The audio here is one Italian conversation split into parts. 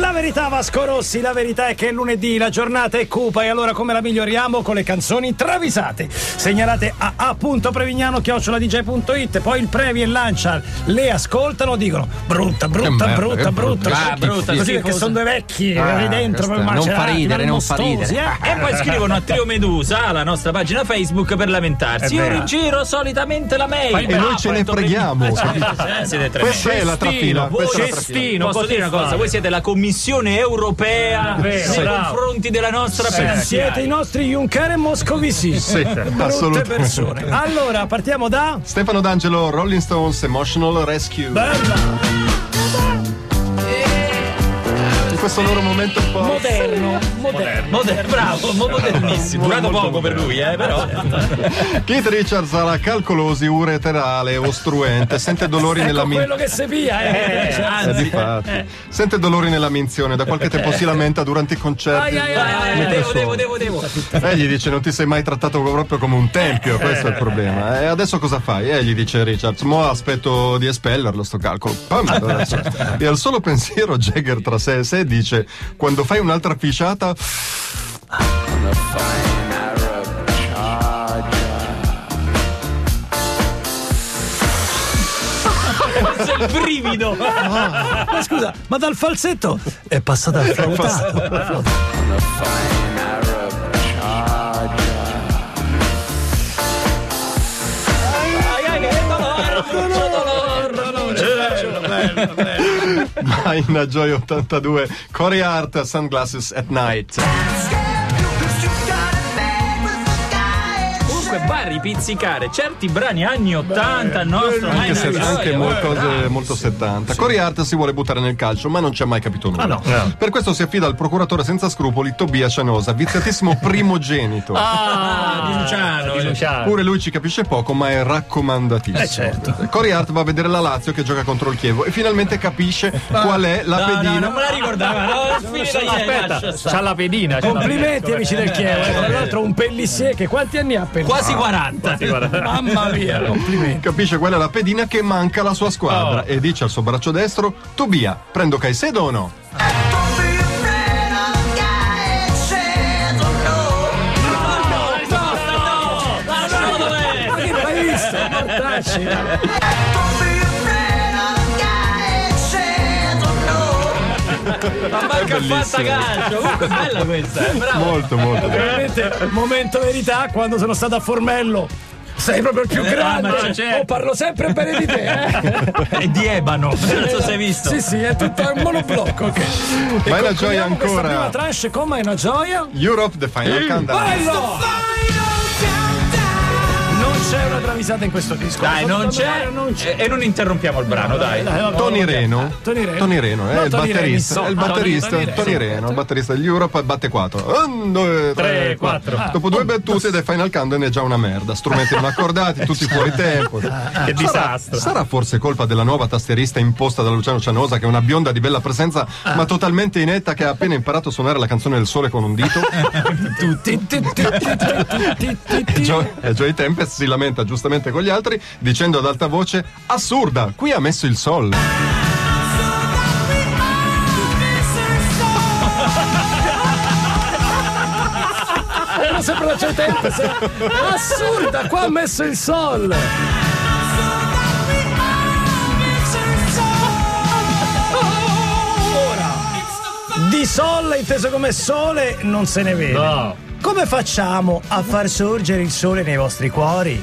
La verità Vasco Rossi, la verità è che è lunedì, la giornata è cupa e allora come la miglioriamo? Con le canzoni travisate. Segnalate a a.prevignano.it, poi il Previ e Lancia le ascoltano, dicono brutta, brutta, merda, brutta, brutta, brutta, Ah, brutta, Così perché sono due vecchi Ah, dentro questa- per non fa ridere, non fa ridere. eh? E poi scrivono a Trio Medusa alla nostra pagina Facebook per lamentarsi. Io rigiro solitamente la mail. E noi ce ne preghiamo. Eh, siete tremendi. Questa è la trafila. Voi Questa è la trafila. cestino, posso dire una cosa? Voi siete la Commissione europea vero, nei bravo. confronti della nostra Siete finanziaria. i nostri Juncker e Moscovici. Sì, Brutte assolutamente. persone. Allora, partiamo da. Stefano D'Angelo, Rolling Stones, Emotional Rescue. Bella. Loro momento un po'. Moderno, moderno. Moder- bravo, mo- modernissimo. Durato Molto poco per lui, eh, però. Keith Richards ha la calcolosi ureterale ostruente, sente dolori nella Ecco minzione. quello che si pia, eh. Eh, Eh, anzi, difatti. Sente dolori nella minzione, da qualche tempo si lamenta durante i concerti. Ai, ai, ai, ai, eh, devo, devo, devo, devo. E gli dice: Non ti sei mai trattato proprio come un tempio, questo è il problema. E adesso cosa fai? E gli dice Richards: Mo aspetto di espellerlo, sto calcolo. Pam! e al solo pensiero, Jagger tra sé e sé dice: Quando fai un'altra è il brivido. Ma scusa, ma dal falsetto è passata al flautato. Dolore. Ma in Joy 82, Corey Hart, Sunglasses at Night. Comunque va a ripizzicare certi brani anni 80 il nostro Anche, se, anche mo- cose molto 70. Corey Hart si vuole buttare nel calcio, ma non ci ha mai capito nulla. no. Per questo si affida al procuratore senza scrupoli Tobia Cianosa, viziatissimo primogenito. Ah, di Luciano. Luciano. Pure lui ci capisce poco, ma è raccomandatissimo. Eh, certo. Corey Hart va a vedere la Lazio che gioca contro il Chievo e finalmente capisce qual è la No, no, pedina. non me la ricordava. No, ieri, Aspetta, c'ha la pedina. c'ha la Complimenti amici del Chievo. eh. Tra l'altro un pellissier che quanti anni ha Pellissier? Quasi 40. Mamma mia. Complimenti. Capisce qual è la pedina che manca alla sua squadra e dice al suo braccio destro: Tobia, prendo Caicedo o no? Visto? Mortacci. Ma manca Bellissimo. fatta calcio. Comunque bella questa, eh, bravo. Molto, molto. Veramente, momento verità, quando sono stato a Formello. Sei proprio il più grande. ma certo. Oh, parlo sempre bene di te, eh? È di Ebano. Non so se hai visto. Sì, sì, è tutto un monoblocco. ok. E Ma è una gioia Questa prima ancora. tranche, come è una gioia? Europe, the final countdown. Bello! Non c'è una travisata in questo disco. Dai, non c'è. Non c'è. E e non interrompiamo il brano, dai. Dai, vabbè. Tony Reno. Tony Reno. Tony Reno, è No, il Tony batterista. Reno, È il batterista. Tony Tony, Reno. Reno, il batterista degli Europe batte 4. Un, due, tre, Tre, quattro. quattro. Dopo due battute ed è Final Countdown è già una merda. Strumenti non accordati, tutti fuori tempo. Che Sarà, disastro. sarà forse colpa della nuova tastierista imposta da Luciano Cianosa, che è una bionda di bella presenza, ma totalmente inetta, che ha appena imparato a suonare la canzone del sole con un dito. Ti, ti, ti, ti, ti, ti, ti, ti. Joy, e Joy Tempest si lamenta giustamente con gli altri, dicendo ad alta voce: Assurda, qui ha messo il sol. Era sempre la Tempest. Assurda, qua ha messo il sol. Ora, di sol inteso come sole non se ne vede. No. Come facciamo a far sorgere il sole nei vostri cuori?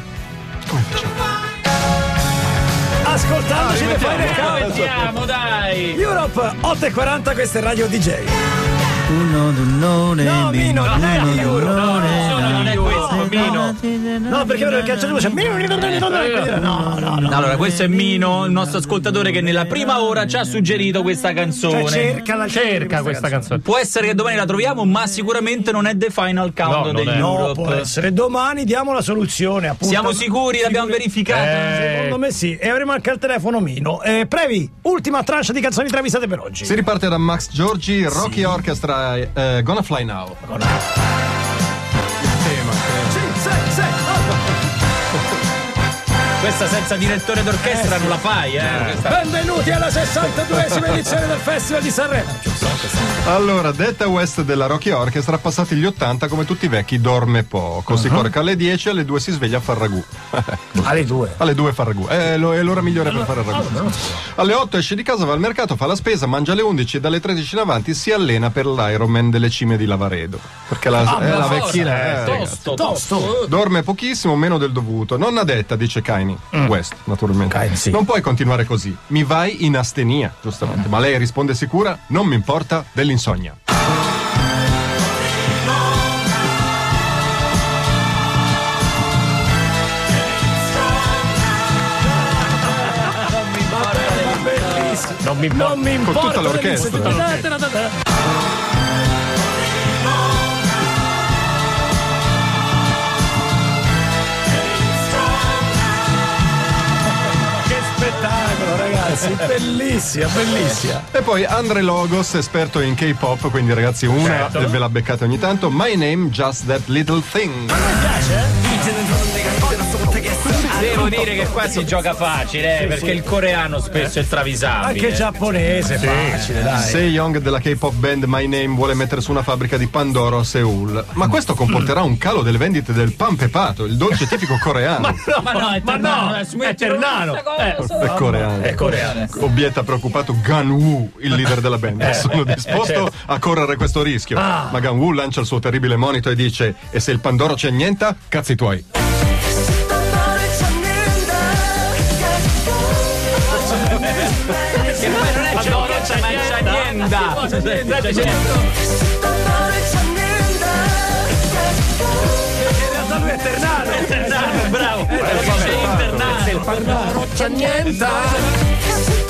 Ascoltandoci le fai. Mettiamo, dai. Europe 8.40, questa è Radio DJ. Uno d'unone, No, Mino, non è uno Euro. No, non è questo, Mino. No, perché ora il calciatore c'è. No, no, no. Allora, questo è Mino, il nostro ascoltatore che nella prima ora ci ha suggerito questa Cioè, canzone. cerca la Cerca questa canzone. Può essere che domani la troviamo, ma sicuramente non è The Final Countdown non degli. No, può essere. Domani diamo la soluzione. Appunto. Siamo sicuri, l'abbiamo verificata. Secondo me sì. E avremo anche al telefono Mino. Eh, Previ, ultima tranche di canzoni travisate per oggi. Si riparte da Max Giorgi, Rocky Orchestra, eh, Gonna Fly Now. Il tema, che- Sì, sì, sì. Questa senza direttore d'orchestra non la fai, eh. Questa- Benvenuti alla 62esima edizione del Festival di Sanremo. Allora, detta West della Rocky Orchestra, passati gli 80, come tutti i vecchi, dorme poco. Uh-huh. Si corca alle 10, alle 2 si sveglia a far ragù. Alle due. Alle 2 fa ragù. È, lo- è l'ora migliore per fare il ragù. Alle 8 esce di casa, va al mercato, fa la spesa, mangia alle 11 e dalle 13 in avanti si allena per l'Ironman delle cime di Lavaredo. Perché la, Ah, è la vecchina. eh, eh, ragazzi. tosto, Tosto. Dorme pochissimo, meno del dovuto. Nonna detta, dice Kaini. West, naturalmente. Kaini, sì. Non puoi continuare così. Mi vai in astenia, giustamente. Ma lei risponde sicura: Non mi importa dell'insonnia. Non mi importa. Non mi importa. tutta l'orchestra. Bellissima, bellissima. E poi Andre Logos, esperto in K-pop, quindi ragazzi una Certo. ve la beccate ogni tanto. My name, just that little thing. Devo dire che qua si gioca facile, eh, perché il coreano spesso è travisabile. Anche giapponese, facile, dai. Se Young della K-pop band My Name vuole mettere su una fabbrica di Pandoro a Seoul, ma questo comporterà un calo delle vendite del pan pepato, il dolce tipico coreano. Ma no, è Ma ternano, no, eh, è smettila ternano. questa cosa. È coreano. È coreano. Obietta preoccupato Gan-woo, il leader della band. Sono disposto certo. a correre questo rischio. Ah. Ma Gan-woo lancia il suo terribile monito e dice: E se il Pandoro c'è niente, cazzi tuoi. C'anienda. In realtà lui è ternano. Ternano, bravo. C'è internato. C'è niente. Se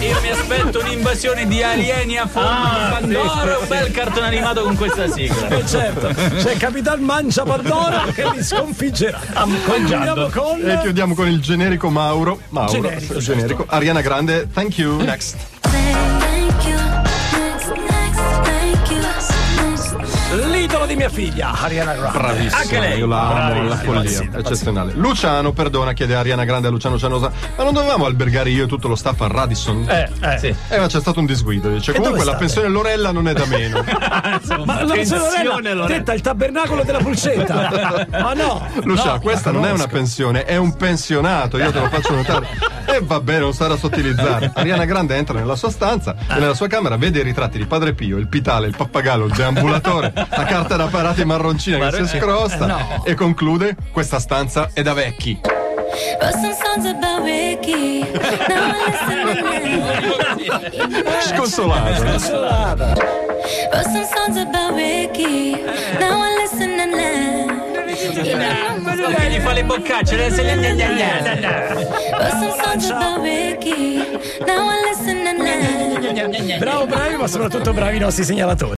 Io mi aspetto un'invasione di alieni a forma di Pandoro e un bel cartone animato con questa sigla. Eh, certo, c'è Capitan Mancia Pandora che li sconfiggerà. Concludiamo con. E chiudiamo con il generico Mauro. Mauro, Generico, generico. Ariana Grande, thank you. Next. Di mia figlia, Ariana Grande. Bravissima, Anche lei. io la amo, la follia, eccezionale. Luciano, perdona, chiede Ariana Grande a Luciano Cianosa, ma non dovevamo albergare io e tutto lo staff a Radisson? Eh, eh. Sì. Eh, ma c'è stato un disguido. Dice, comunque la pensione Lorella non è da meno. Ma la sorella, detta il tabernacolo della pulcetta. Ma no. Lucia, no, questa non è una pensione, è un pensionato, io te lo faccio notare. E vabbè, non sarà sottilizzare. Ariana Grande entra nella sua stanza e nella sua camera vede i ritratti di Padre Pio, il pitale, il pappagallo, il deambulatore, la carta da parati marroncina che si scrosta no. e conclude: questa stanza è da vecchi. Wrote some songs about Ricky. Now I listen to them. Sconsolato. Consolata. Wrote some songs about Ricky. Now I listen and learn. Perché gli fa le boccacce? le- se. Bravo, bravi, ma soprattutto bravi i nostri segnalatori.